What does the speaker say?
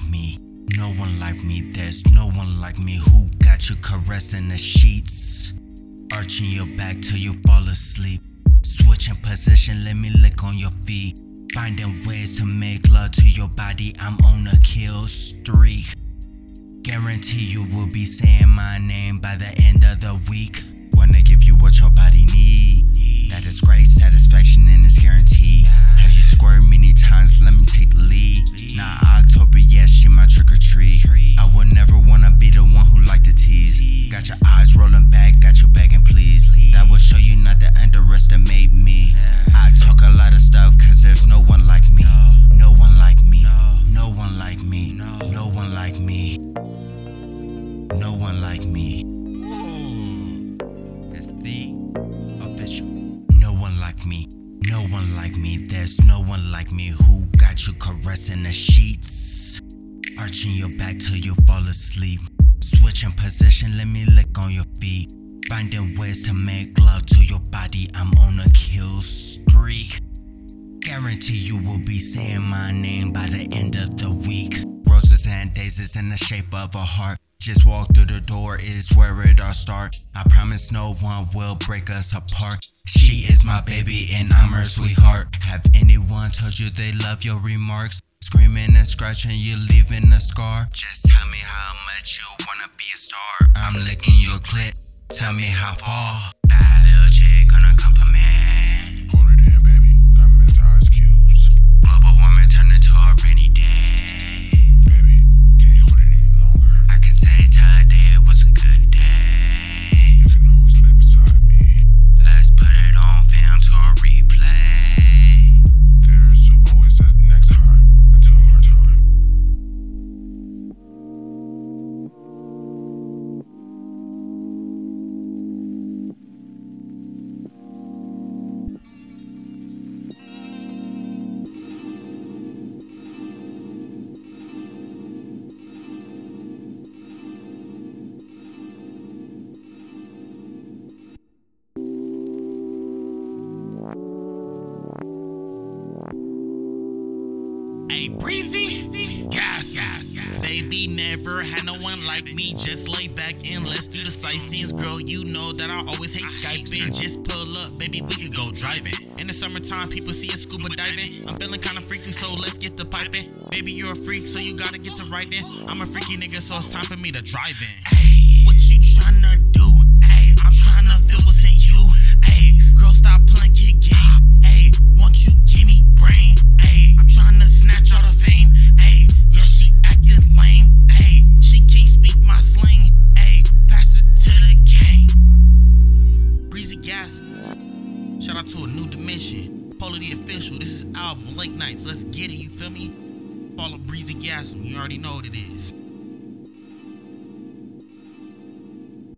like me, No one like me, there's no one like me who got you caressing the sheets. Arching your back till you fall asleep. Switching position, let me lick on your feet. Finding ways to make love to your body, I'm on a kill streak. Guarantee you will be saying my name by No one like me. Hmm. It's the official. No one like me. No one like me. There's no one like me who got you caressing the sheets. Arching your back till you fall asleep. Switching position, let me lick on your feet. Finding ways to make love to your body. I'm on a kill streak. Guarantee you will be saying my name by the end of the week. Roses and daisies in the shape of a heart. Just walk through the door is where it all start. I promise no one will break us apart. She is my baby and I'm her sweetheart. Have anyone told you they love your remarks? Screaming and scratching, you leaving a scar. Just tell me how much you wanna be a star. I'm licking your clit. Tell me how far. Breezy, gas, gas. Baby, never had no one like me. Just lay back and let's do the sightseeing. Girl, you know that I always hate Skyping. Just pull up, baby, we could go driving. In the summertime, people see us scuba diving. I'm feeling kinda freaky, so let's get the piping. Baby, you're a freak, so you gotta get to writing. I'm a freaky nigga, so it's time for me to drive in. To a new the official. This is album Late Nights. Let's get it. You feel me? Follow Breezy Gas. You already know what it is.